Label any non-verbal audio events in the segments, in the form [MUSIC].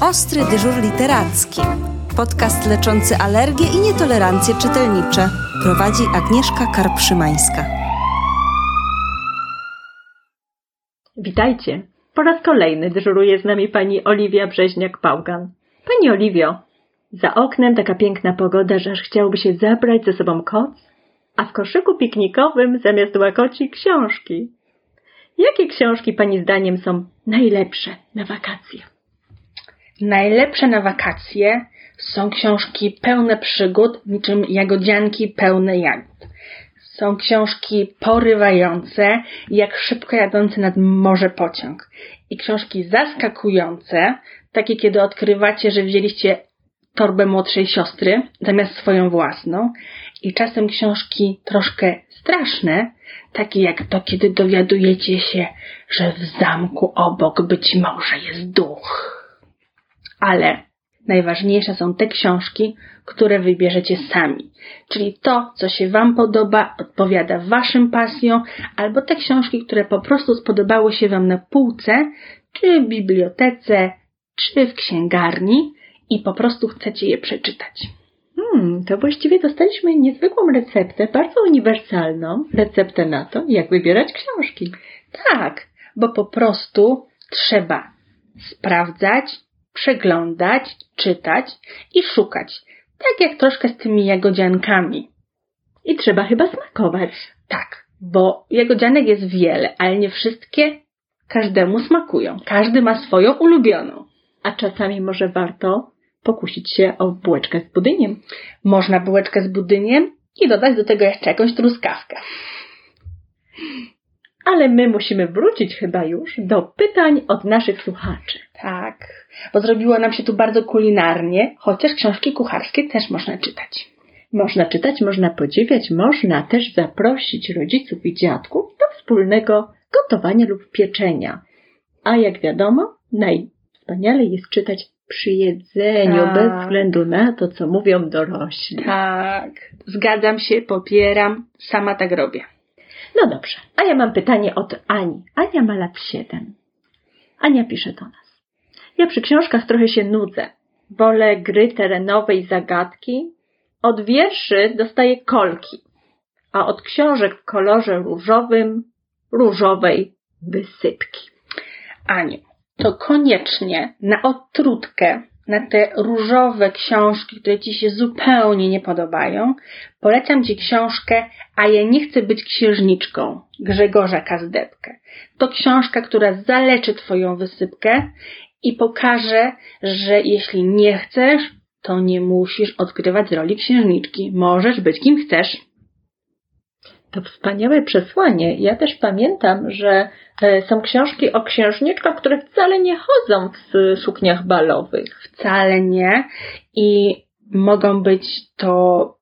Ostry dyżur literacki. Podcast leczący alergie i nietolerancje czytelnicze. Prowadzi Agnieszka Karpszymańska. Witajcie. Po raz kolejny dyżuruje z nami pani Oliwia Brzeźniak-Pałgan. Pani Oliwio, za oknem taka piękna pogoda, że aż chciałoby się zabrać ze sobą koc, a w koszyku piknikowym zamiast łakoci książki. Jakie książki Pani zdaniem są najlepsze na wakacje? Najlepsze na wakacje są książki pełne przygód, niczym jagodzianki pełne jagód. Są książki porywające, jak szybko jadący nad morze pociąg. I książki zaskakujące, takie kiedy odkrywacie, że wzięliście torbę młodszej siostry zamiast swoją własną. I czasem książki troszkę straszne, takie jak to, kiedy dowiadujecie się, że w zamku obok być może jest duch. Ale najważniejsze są te książki, które wybierzecie sami. Czyli to, co się Wam podoba, odpowiada Waszym pasjom, albo te książki, które po prostu spodobały się Wam na półce, czy w bibliotece, czy w księgarni i po prostu chcecie je przeczytać. Hmm, to właściwie dostaliśmy niezwykłą receptę, bardzo uniwersalną receptę na to, jak wybierać książki. Tak, bo po prostu trzeba sprawdzać, przeglądać, czytać i szukać. Tak jak troszkę z tymi jagodziankami. I trzeba chyba smakować. Tak, bo jagodzianek jest wiele, ale nie wszystkie każdemu smakują. Każdy ma swoją ulubioną. A czasami może warto pokusić się o bułeczkę z budyniem. Można bułeczkę z budyniem i dodać do tego jeszcze jakąś truskawkę. Ale my musimy wrócić chyba już do pytań od naszych słuchaczy. Tak, bo zrobiło nam się tu bardzo kulinarnie, chociaż książki kucharskie też można czytać. Można czytać, można podziwiać, można też zaprosić rodziców i dziadków do wspólnego gotowania lub pieczenia. A jak wiadomo, najwspanialej jest czytać przy jedzeniu, Tak. bez względu na to, co mówią dorośli. Tak, zgadzam się, popieram, sama tak robię. No dobrze, a ja mam pytanie od Ani. Ania ma lat 7. Ania pisze do nas. Ja przy książkach trochę się nudzę. Wolę gry terenowe i zagadki. Od wierszy dostaję kolki, a od książek w kolorze różowym, różowej wysypki. Aniu, to koniecznie na odtrutkę, na te różowe książki, które Ci się zupełnie nie podobają, polecam Ci książkę A ja nie chcę być księżniczką Grzegorza Kazdepkę. To książka, która zaleczy Twoją wysypkę i pokaże, że jeśli nie chcesz, to nie musisz odgrywać roli księżniczki. Możesz być kim chcesz. To wspaniałe przesłanie. Ja też pamiętam, że e, są książki o księżniczkach, które wcale nie chodzą w sukniach balowych. Wcale nie. I mogą być to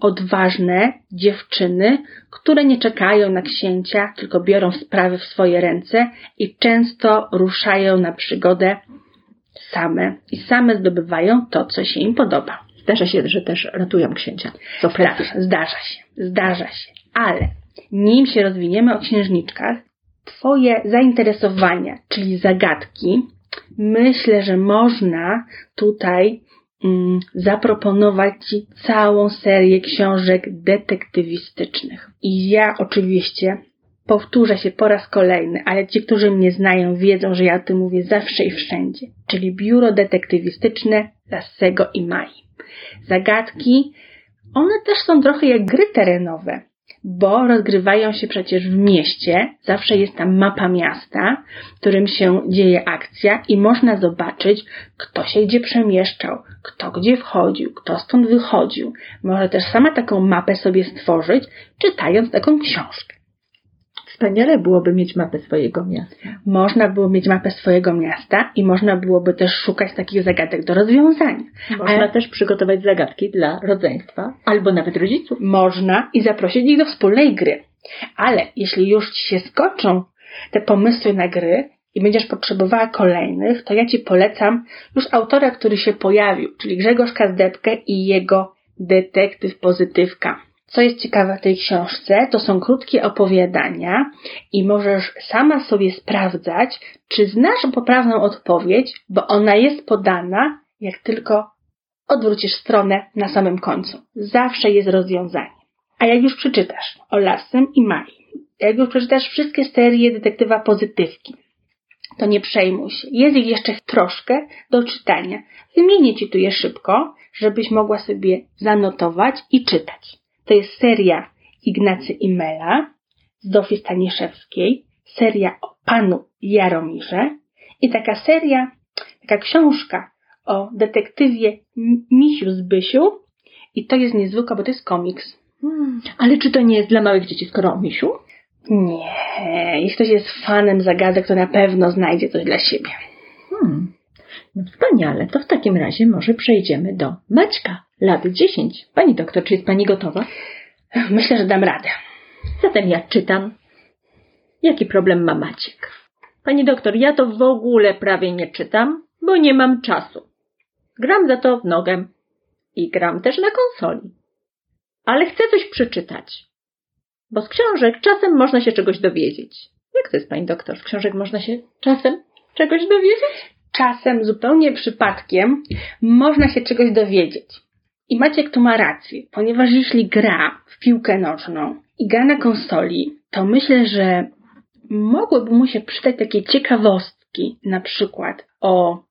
odważne dziewczyny, które nie czekają na księcia, tylko biorą sprawy w swoje ręce i często ruszają na przygodę same i same zdobywają to, co się im podoba. Zdarza się, że też ratują księcia. Opresji. Zdarza, zdarza się, zdarza się. Ale nim się rozwiniemy o księżniczkach, Twoje zainteresowania, czyli zagadki, myślę, że można tutaj mm, zaproponować Ci całą serię książek detektywistycznych. I ja oczywiście powtórzę się po raz kolejny, ale ci, którzy mnie znają, wiedzą, że ja o tym mówię zawsze i wszędzie. Czyli biuro detektywistyczne Lassego i Mai. Zagadki, one też są trochę jak gry terenowe, bo rozgrywają się przecież w mieście, zawsze jest tam mapa miasta, w którym się dzieje akcja i można zobaczyć, kto się gdzie przemieszczał, kto gdzie wchodził, kto stąd wychodził. Może też sama taką mapę sobie stworzyć, czytając taką książkę. Wspaniale byłoby mieć mapę swojego miasta. Można było mieć mapę swojego miasta i można byłoby też szukać takich zagadek do rozwiązania. Można Ale też przygotować zagadki dla rodzeństwa albo nawet rodziców. można i zaprosić ich do wspólnej gry. Ale jeśli już ci się skoczą te pomysły na gry i będziesz potrzebowała kolejnych, to ja ci polecam już autora, który się pojawił, czyli Grzegorz Kazdepkę i jego detektyw pozytywka. Co jest ciekawe w tej książce, to są krótkie opowiadania i możesz sama sobie sprawdzać, czy znasz poprawną odpowiedź, bo ona jest podana, jak tylko odwrócisz stronę na samym końcu. Zawsze jest rozwiązanie. A jak już przeczytasz o Lasem i Mai, jak już przeczytasz wszystkie serie detektywa pozytywki, to nie przejmuj się. Jest ich jeszcze troszkę do czytania. Wymienię Ci tu je szybko, żebyś mogła sobie zanotować i czytać. To jest seria Ignacy Imela z Dofy Staniszewskiej, seria o panu Jaromirze i taka seria, taka książka o detektywie Misiu Zbysiu i to jest niezwykłe, bo to jest komiks. Hmm, ale czy to nie jest dla małych dzieci, skoro o misiu? Nie, jeśli ktoś jest fanem zagadek, to na pewno znajdzie coś dla siebie. No wspaniale, to w takim razie może przejdziemy do Maćka, lat 10. Pani doktor, czy jest Pani gotowa? Myślę, że dam radę. Zatem ja czytam. Jaki problem ma Maciek? Pani doktor, ja to w ogóle prawie nie czytam, bo nie mam czasu. Gram za to w nogę i gram też na konsoli. Ale chcę coś przeczytać. Bo z książek czasem można się czegoś dowiedzieć. Jak to jest, pani doktor? Z książek można się czasem czegoś dowiedzieć? Czasem zupełnie przypadkiem można się czegoś dowiedzieć. I Maciek tu ma rację, ponieważ jeśli gra w piłkę nożną i gra na konsoli, to myślę, że mogłyby mu się przydać takie ciekawostki, na przykład o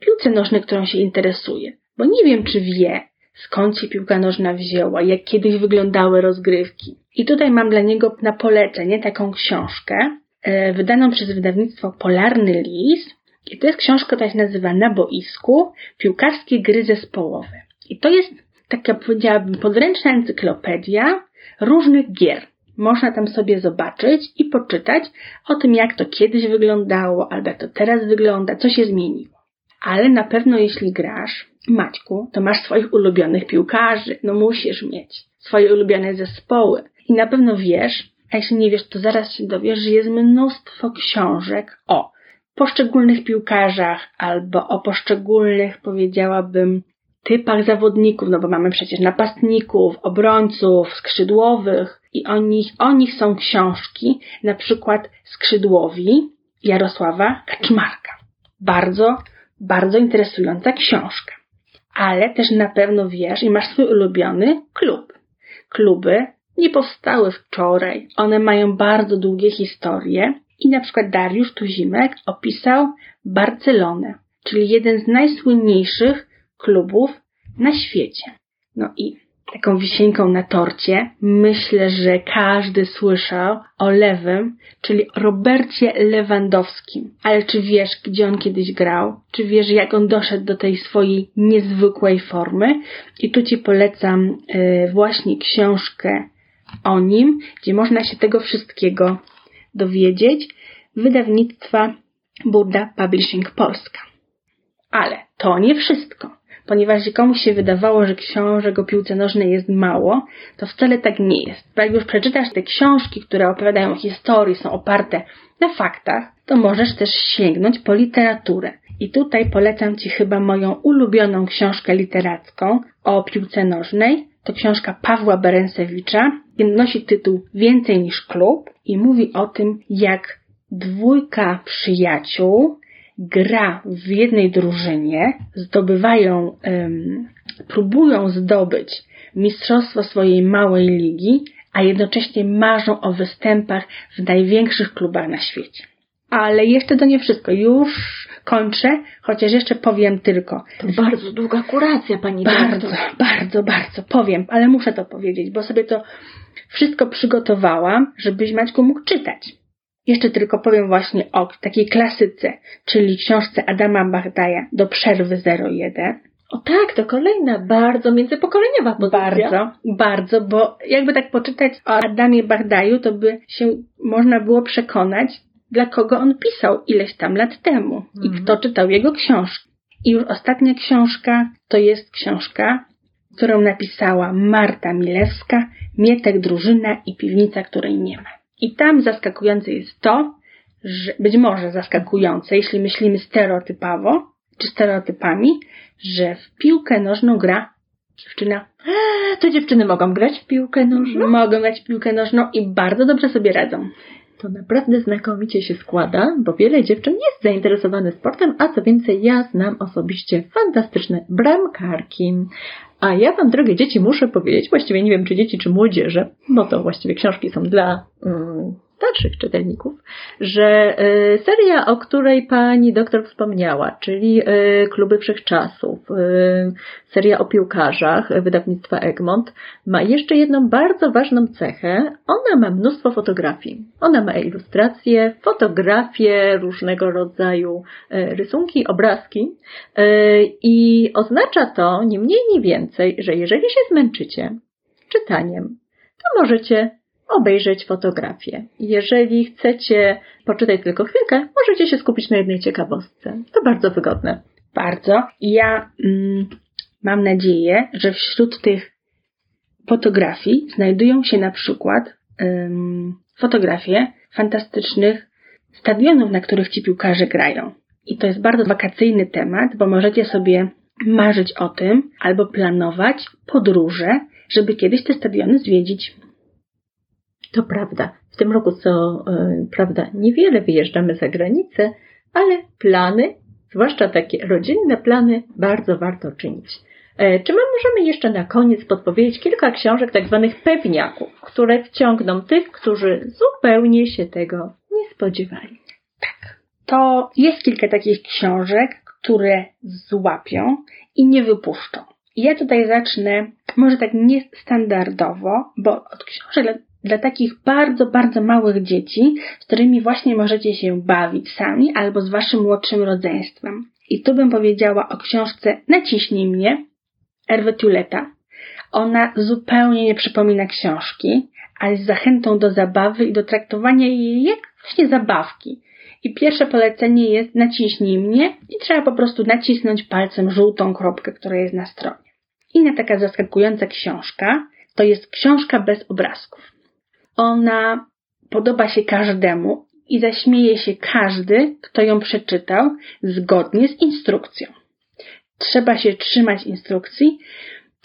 piłce nożnej, którą się interesuje. Bo nie wiem, czy wie, skąd się piłka nożna wzięła, jak kiedyś wyglądały rozgrywki. I tutaj mam dla niego na polecenie taką książkę, e, wydaną przez wydawnictwo Polarny Lis. I to jest książka, która się nazywa Na boisku, piłkarskie gry zespołowe. I to jest taka, powiedziałabym, podręczna encyklopedia różnych gier. Można tam sobie zobaczyć i poczytać o tym, jak to kiedyś wyglądało, albo jak to teraz wygląda, co się zmieniło. Ale na pewno jeśli grasz, Maćku, to masz swoich ulubionych piłkarzy, no musisz mieć swoje ulubione zespoły. I na pewno wiesz, a jeśli nie wiesz, to zaraz się dowiesz, że jest mnóstwo książek o poszczególnych piłkarzach albo o poszczególnych, powiedziałabym, typach zawodników, no bo mamy przecież napastników, obrońców, skrzydłowych i o nich, o nich są książki, na przykład Skrzydłowi Jarosława Kaczmarka. Bardzo, bardzo interesująca książka. Ale też na pewno wiesz i masz swój ulubiony klub. Kluby nie powstały wczoraj. One mają bardzo długie historie i na przykład Dariusz Tuzimek opisał Barcelonę, czyli jeden z najsłynniejszych klubów na świecie. No i taką wisienką na torcie myślę, że każdy słyszał o Lewym, czyli Robercie Lewandowskim. Ale czy wiesz, gdzie on kiedyś grał? Czy wiesz, jak on doszedł do tej swojej niezwykłej formy? I tu Ci polecam yy, właśnie książkę o nim, gdzie można się tego wszystkiego dowiedzieć. Wydawnictwa Burda Publishing Polska. Ale to nie wszystko ponieważ komuś się wydawało, że książek o piłce nożnej jest mało, to wcale tak nie jest. Jak już przeczytasz te książki, które opowiadają o historii, są oparte na faktach, to możesz też sięgnąć po literaturę. I tutaj polecam Ci chyba moją ulubioną książkę literacką o piłce nożnej. To książka Pawła Berensewicza. Nosi tytuł Więcej niż klub i mówi o tym, jak dwójka przyjaciół gra w jednej drużynie, zdobywają, um, próbują zdobyć mistrzostwo swojej małej ligi, a jednocześnie marzą o występach w największych klubach na świecie. Ale jeszcze to nie wszystko. Już kończę, chociaż jeszcze powiem tylko. To bardzo długa kuracja, pani Bardzo, bardzo, bardzo powiem, ale muszę to powiedzieć, bo sobie to wszystko przygotowałam, żebyś Maćku mógł czytać. Jeszcze tylko powiem właśnie o takiej klasyce, czyli książce Adama Bagdaja do przerwy 01. O tak, to kolejna bardzo międzypokoleniowa pozycja. Bardzo, bardzo, bo jakby tak poczytać o Adamie Bagdaju, to by się można było przekonać, dla kogo on pisał ileś tam lat temu i mhm. kto czytał jego książki. I już ostatnia książka to jest książka, którą napisała Marta Milewska, Mietek, Drużyna i Piwnica, której nie ma. I tam zaskakujące jest to, że być może zaskakujące, jeśli myślimy stereotypowo, czy stereotypami, że w piłkę nożną gra Dziewczyna. [GASPS] To dziewczyny mogą grać w piłkę nożną? Mogą grać w piłkę nożną i bardzo dobrze sobie radzą. To naprawdę znakomicie się składa, bo wiele dziewczyn jest zainteresowanych sportem, a co więcej, ja znam osobiście fantastyczne bramkarki. A ja Wam, drogie dzieci, muszę powiedzieć, właściwie nie wiem, czy dzieci, czy młodzieże, bo to właściwie książki są dla mm, starszych czytelników, że y, seria, o której pani doktor wspomniała, czyli y, Kluby Wszechczasów, seria o piłkarzach wydawnictwa Egmont, ma jeszcze jedną bardzo ważną cechę. Ona ma mnóstwo fotografii. Ona ma ilustracje, fotografie, różnego rodzaju rysunki, obrazki i oznacza to nie mniej, nie więcej, że jeżeli się zmęczycie czytaniem, to możecie obejrzeć fotografię. Jeżeli chcecie poczytać tylko chwilkę, możecie się skupić na jednej ciekawostce. To bardzo wygodne. Bardzo. I ja mm, mam nadzieję, że wśród tych fotografii znajdują się na przykład ym, fotografie fantastycznych stadionów, na których ci piłkarze grają. I to jest bardzo wakacyjny temat, bo możecie sobie marzyć o tym albo planować podróże, żeby kiedyś te stadiony zwiedzić. To prawda. W tym roku co e, prawda niewiele wyjeżdżamy za granicę, ale plany, zwłaszcza takie rodzinne plany, bardzo warto czynić. E, czy my możemy jeszcze na koniec podpowiedzieć kilka książek tak zwanych pewniaków, które wciągną tych, którzy zupełnie się tego nie spodziewali? Tak. To jest kilka takich książek, które złapią i nie wypuszczą. Ja tutaj zacznę może tak niestandardowo, bo od książek dla takich bardzo, bardzo małych dzieci, z którymi właśnie możecie się bawić sami albo z waszym młodszym rodzeństwem. I tu bym powiedziała o książce Naciśnij mnie, Erwe Tuleta. Ona zupełnie nie przypomina książki, ale z zachętą do zabawy i do traktowania jej jak właśnie zabawki. I pierwsze polecenie jest naciśnij mnie i trzeba po prostu nacisnąć palcem żółtą kropkę, która jest na stronie. Inna taka zaskakująca książka to jest książka bez obrazków ona podoba się każdemu i zaśmieje się każdy, kto ją przeczytał zgodnie z instrukcją. Trzeba się trzymać instrukcji.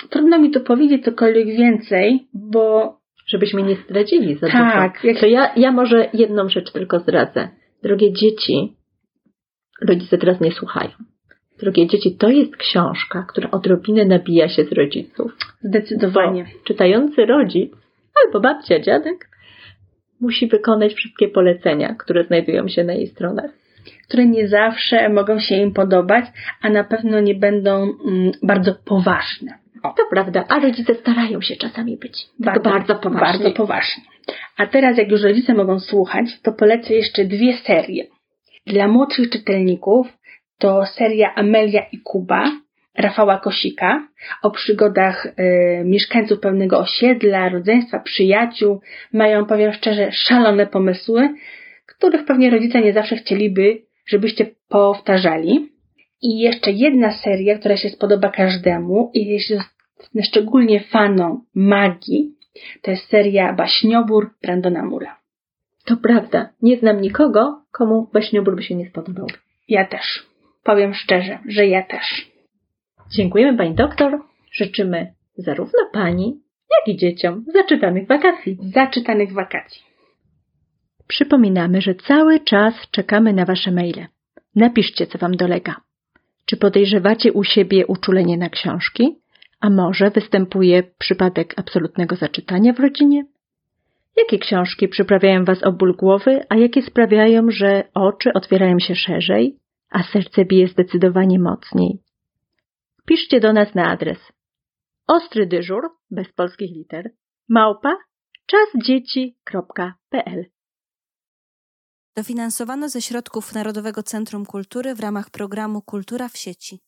Trudno mi tu powiedzieć cokolwiek więcej, bo. Żebyśmy nie zdradzili za tak, dużo. To ja, ja może jedną rzecz tylko zdradzę. Drogie dzieci, rodzice teraz nie słuchają. Drogie dzieci, to jest książka, która odrobinę nabija się z rodziców. Zdecydowanie. Bo czytający rodzic albo babcia, dziadek, musi wykonać wszystkie polecenia, które znajdują się na jej stronach. Które nie zawsze mogą się im podobać, a na pewno nie będą mm, bardzo poważne. O. To prawda, a rodzice starają się czasami być bardzo, bardzo poważnie. Bardzo poważnie. A teraz, jak już rodzice mogą słuchać, to polecę jeszcze dwie serie. Dla młodszych czytelników to seria Amelia i Kuba, Rafała Kosika o przygodach y, mieszkańców pewnego osiedla, rodzeństwa, przyjaciół. Mają, powiem szczerze, szalone pomysły, których pewnie rodzice nie zawsze chcieliby, żebyście powtarzali. I jeszcze jedna seria, która się spodoba każdemu i jest szczególnie fanom magii, to jest seria Baśniobór Brandona Mura. To prawda. Nie znam nikogo, komu Baśniobór by się nie spodobał. Ja też. Powiem szczerze, że ja też. Dziękujemy Pani doktor. Życzymy zarówno Pani, jak i dzieciom zaczytanych wakacji. Zaczytanych wakacji. Przypominamy, że cały czas czekamy na Wasze maile. Napiszcie, co Wam dolega. Czy podejrzewacie u siebie uczulenie na książki? A może występuje przypadek absolutnego zaczytania w rodzinie? Jakie książki przyprawiają Was o ból głowy, a jakie sprawiają, że oczy otwierają się szerzej, a serce bije zdecydowanie mocniej? Piszcie do nas na adres ostry dyżur, bez polskich liter, małpa czasdzieci.pl Dofinansowano ze środków Narodowego Centrum Kultury w ramach programu Kultura w sieci.